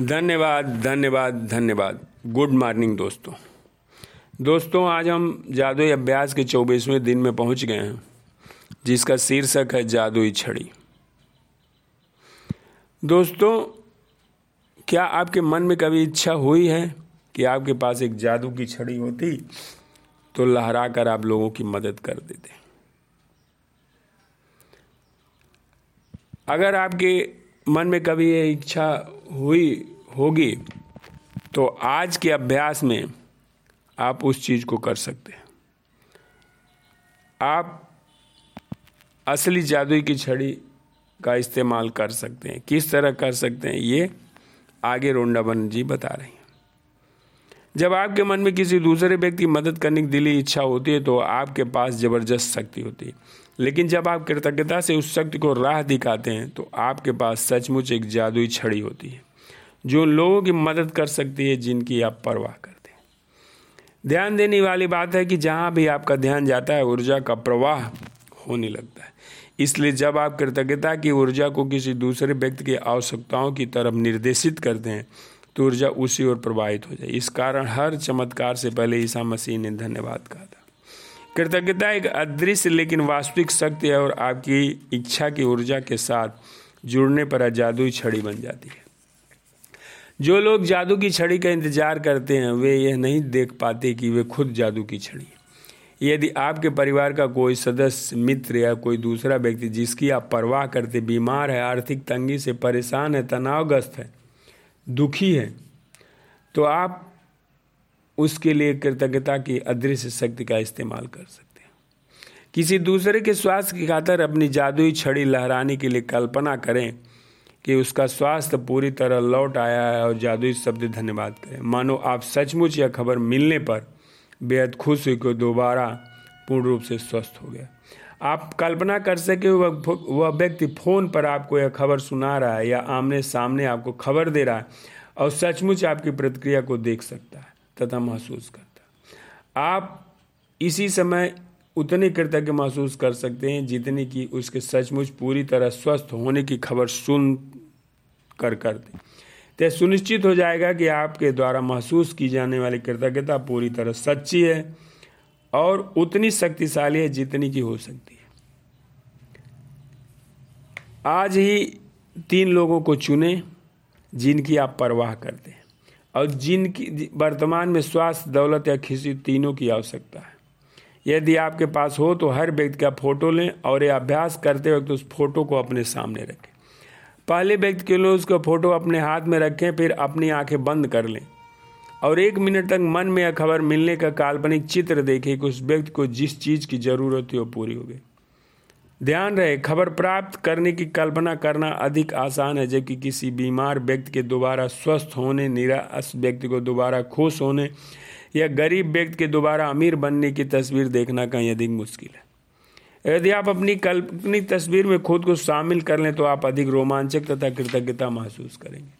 धन्यवाद धन्यवाद धन्यवाद। गुड मॉर्निंग दोस्तों। दोस्तों, आज हम जादुई अभ्यास के चौबीसवें दिन में पहुँच गए हैं, जिसका शीर्षक है जादुई छड़ी। दोस्तों, क्या आपके मन में कभी इच्छा हुई है कि आपके पास एक जादू की छड़ी होती तो लहरा कर आप लोगों की मदद कर देते अगर आपके मन में कभी ये इच्छा हुई होगी तो आज के अभ्यास में आप उस चीज़ को कर सकते हैं। आप असली जादुई की छड़ी का इस्तेमाल कर सकते हैं। किस तरह कर सकते हैं, ये आगे रोंडाबन जी बता रही हैं। जब आपके मन में किसी दूसरे व्यक्ति की मदद करने की दिली इच्छा होती है तो आपके पास ज़बरदस्त शक्ति होती है। लेकिन जब आप कृतज्ञता से उस शक्ति को राह दिखाते हैं तो आपके पास सचमुच एक जादुई छड़ी होती है, जो लोगों की मदद कर सकती है, जिनकी आप परवाह करते हैं। ध्यान देने वाली बात है कि जहाँ भी आपका ध्यान जाता है, ऊर्जा का प्रवाह होने लगता है। इसलिए जब आप कृतज्ञता की ऊर्जा को किसी दूसरे व्यक्ति की आवश्यकताओं की तरफ़ निर्देशित करते हैं तो ऊर्जा उसी ओर प्रवाहित हो जाए। इस कारण हर चमत्कार से पहले ईसा मसीह ने धन्यवाद कहा था। कृतज्ञता एक अदृश्य लेकिन वास्तविक शक्ति है और आपकी इच्छा की ऊर्जा के साथ जुड़ने पर जादुई छड़ी बन जाती है। जो लोग जादू की छड़ी का इंतज़ार करते हैं, वे यह नहीं देख पाते कि वे खुद जादू की छड़ी यदि आपके परिवार का कोई सदस्य, मित्र या कोई दूसरा व्यक्ति जिसकी आप परवाह करते, बीमार है, आर्थिक तंगी से परेशान है, तनावग्रस्त है दुखी है तो आप उसके लिए कृतज्ञता की अदृश्य शक्ति का इस्तेमाल कर सकते हैं। किसी दूसरे के स्वास्थ्य की खातर अपनी जादुई छड़ी लहराने के लिए कल्पना करें कि उसका स्वास्थ्य पूरी तरह लौट आया है और जादुई शब्द धन्यवाद करें। मानो आप सचमुच यह खबर मिलने पर बेहद खुश हुई को दोबारा पूर्ण रूप से स्वस्थ हो गया आप कल्पना कर सके वह व्यक्ति फ़ोन पर आपको यह खबर सुना रहा है या आमने सामने आपको खबर दे रहा है और सचमुच आपकी प्रतिक्रिया को देख सकता है, तथा महसूस करता है। आप इसी समय उतने कृतज्ञ महसूस कर सकते हैं जितनी कि उसके सचमुच पूरी तरह स्वस्थ होने की खबर सुन कर करते तो सुनिश्चित हो जाएगा कि आपके द्वारा महसूस की जाने वाली कृतज्ञता पूरी तरह सच्ची है। और उतनी शक्तिशाली है जितनी की हो सकती है। आज ही तीन लोगों को चुने, जिनकी आप परवाह करते हैं। और जिनकी, वर्तमान में स्वास्थ्य, दौलत या खुशी तीनों की आवश्यकता है। यदि आपके पास हो तो हर व्यक्ति का फ़ोटो लें और ये अभ्यास करते वक्त तो उस फ़ोटो को अपने सामने रखें। पहले व्यक्ति के लिए उसका फ़ोटो अपने हाथ में रखें, फिर अपनी आँखें बंद कर लें। और एक मिनट तक मन में यह खबर मिलने का काल्पनिक चित्र देखे कि उस व्यक्ति को जिस चीज़ की ज़रूरत है वो पूरी हो गई। ध्यान रहे, खबर प्राप्त करने की कल्पना करना अधिक आसान है, जबकि किसी बीमार व्यक्ति के दोबारा स्वस्थ होने, निराश व्यक्ति को दोबारा खुश होने या गरीब व्यक्ति के दोबारा अमीर बनने की तस्वीर देखना कहीं अधिक मुश्किल है। यदि आप अपनी काल्पनिक तस्वीर में खुद को शामिल कर लें तो आप अधिक रोमांचक तथा कृतज्ञता महसूस करेंगे।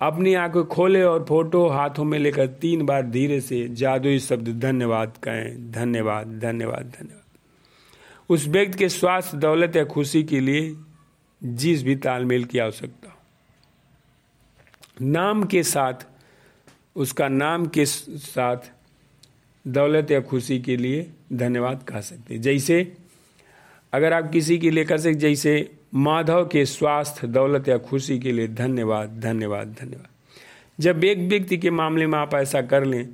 अपनी आँखें खोले और फ़ोटो हाथों में लेकर तीन बार धीरे से जादुई शब्द धन्यवाद कहें। धन्यवाद धन्यवाद धन्यवाद। उस व्यक्ति के स्वास्थ्य, दौलत या खुशी के लिए जिस भी तालमेल की आवश्यकता हो। नाम के साथ, उसका नाम के साथ दौलत या खुशी के लिए धन्यवाद कह सकते हैं। जैसे, अगर आप किसी के लिए कर सकते जैसे माधव के स्वास्थ्य, दौलत या खुशी के लिए धन्यवाद धन्यवाद धन्यवाद। जब एक व्यक्ति के मामले में आप ऐसा कर लें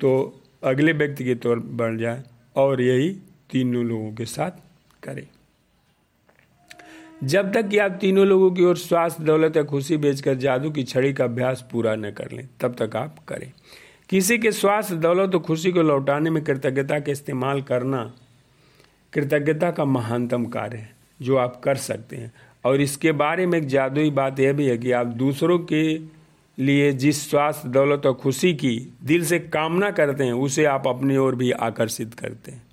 तो अगले व्यक्ति के तौर बढ़ जाए और यही तीनों लोगों के साथ करें। जब तक कि आप तीनों लोगों की ओर स्वास्थ्य, दौलत या खुशी बेचकर जादू की छड़ी का अभ्यास पूरा न कर लें, तब तक आप करें। किसी के स्वास्थ्य, दौलत और खुशी को लौटाने में कृतज्ञता का इस्तेमाल करना कृतज्ञता का महानतम कार्य है। जो आप कर सकते हैं। और इसके बारे में एक जादुई बात यह भी है कि आप दूसरों के लिए जिस स्वास्थ्य, दौलत और खुशी की दिल से कामना करते हैं, उसे आप अपनी ओर भी आकर्षित करते हैं।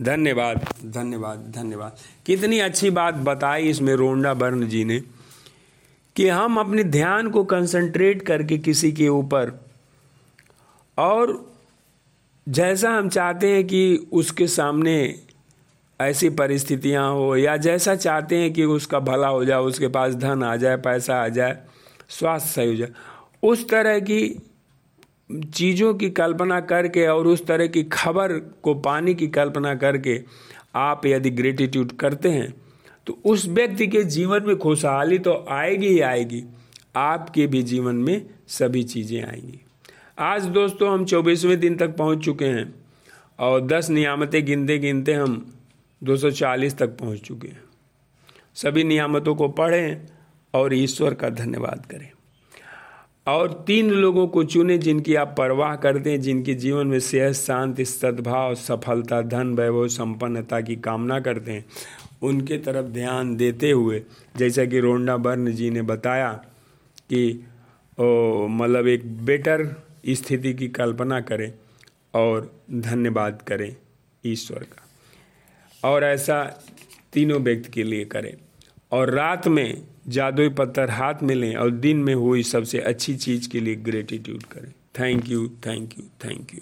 धन्यवाद धन्यवाद धन्यवाद। कितनी अच्छी बात बताई इसमें रोंडा बर्न जी ने कि हम अपने ध्यान को कंसंट्रेट करके किसी के ऊपर और जैसा हम चाहते हैं कि उसके सामने ऐसी परिस्थितियाँ हो, या जैसा चाहते हैं कि उसका भला हो जाए, उसके पास धन आ जाए, पैसा आ जाए, स्वास्थ्य सही हो जाए। उस तरह की चीज़ों की कल्पना करके और उस तरह की खबर को पाने की कल्पना करके आप यदि ग्रेटिट्यूड करते हैं तो उस व्यक्ति के जीवन में खुशहाली तो आएगी ही आएगी। आपके भी जीवन में सभी चीज़ें आएँगी। आज दोस्तों, हम चौबीसवें दिन तक पहुँच चुके हैं और दस नियामतें गिनते गिनते हम 240 तक पहुँच चुके हैं। सभी नियामतों को पढ़ें और ईश्वर का धन्यवाद करें। और तीन लोगों को चुने जिनकी आप परवाह करते हैं, जिनके जीवन में सेहत, शांति, सद्भाव, सफलता, धन, वैभव, संपन्नता की कामना करते हैं, उनके तरफ़ ध्यान देते हुए, जैसा कि रोंडा बर्न जी ने बताया कि मतलब एक बेटर स्थिति की कल्पना करें और धन्यवाद करें ईश्वर का। और ऐसा तीनों व्यक्ति के लिए करें। और रात में जादुई पत्थर हाथ में लें और दिन में हुई सबसे अच्छी चीज़ के लिए ग्रेटिट्यूड करें। Thank you thank you thank you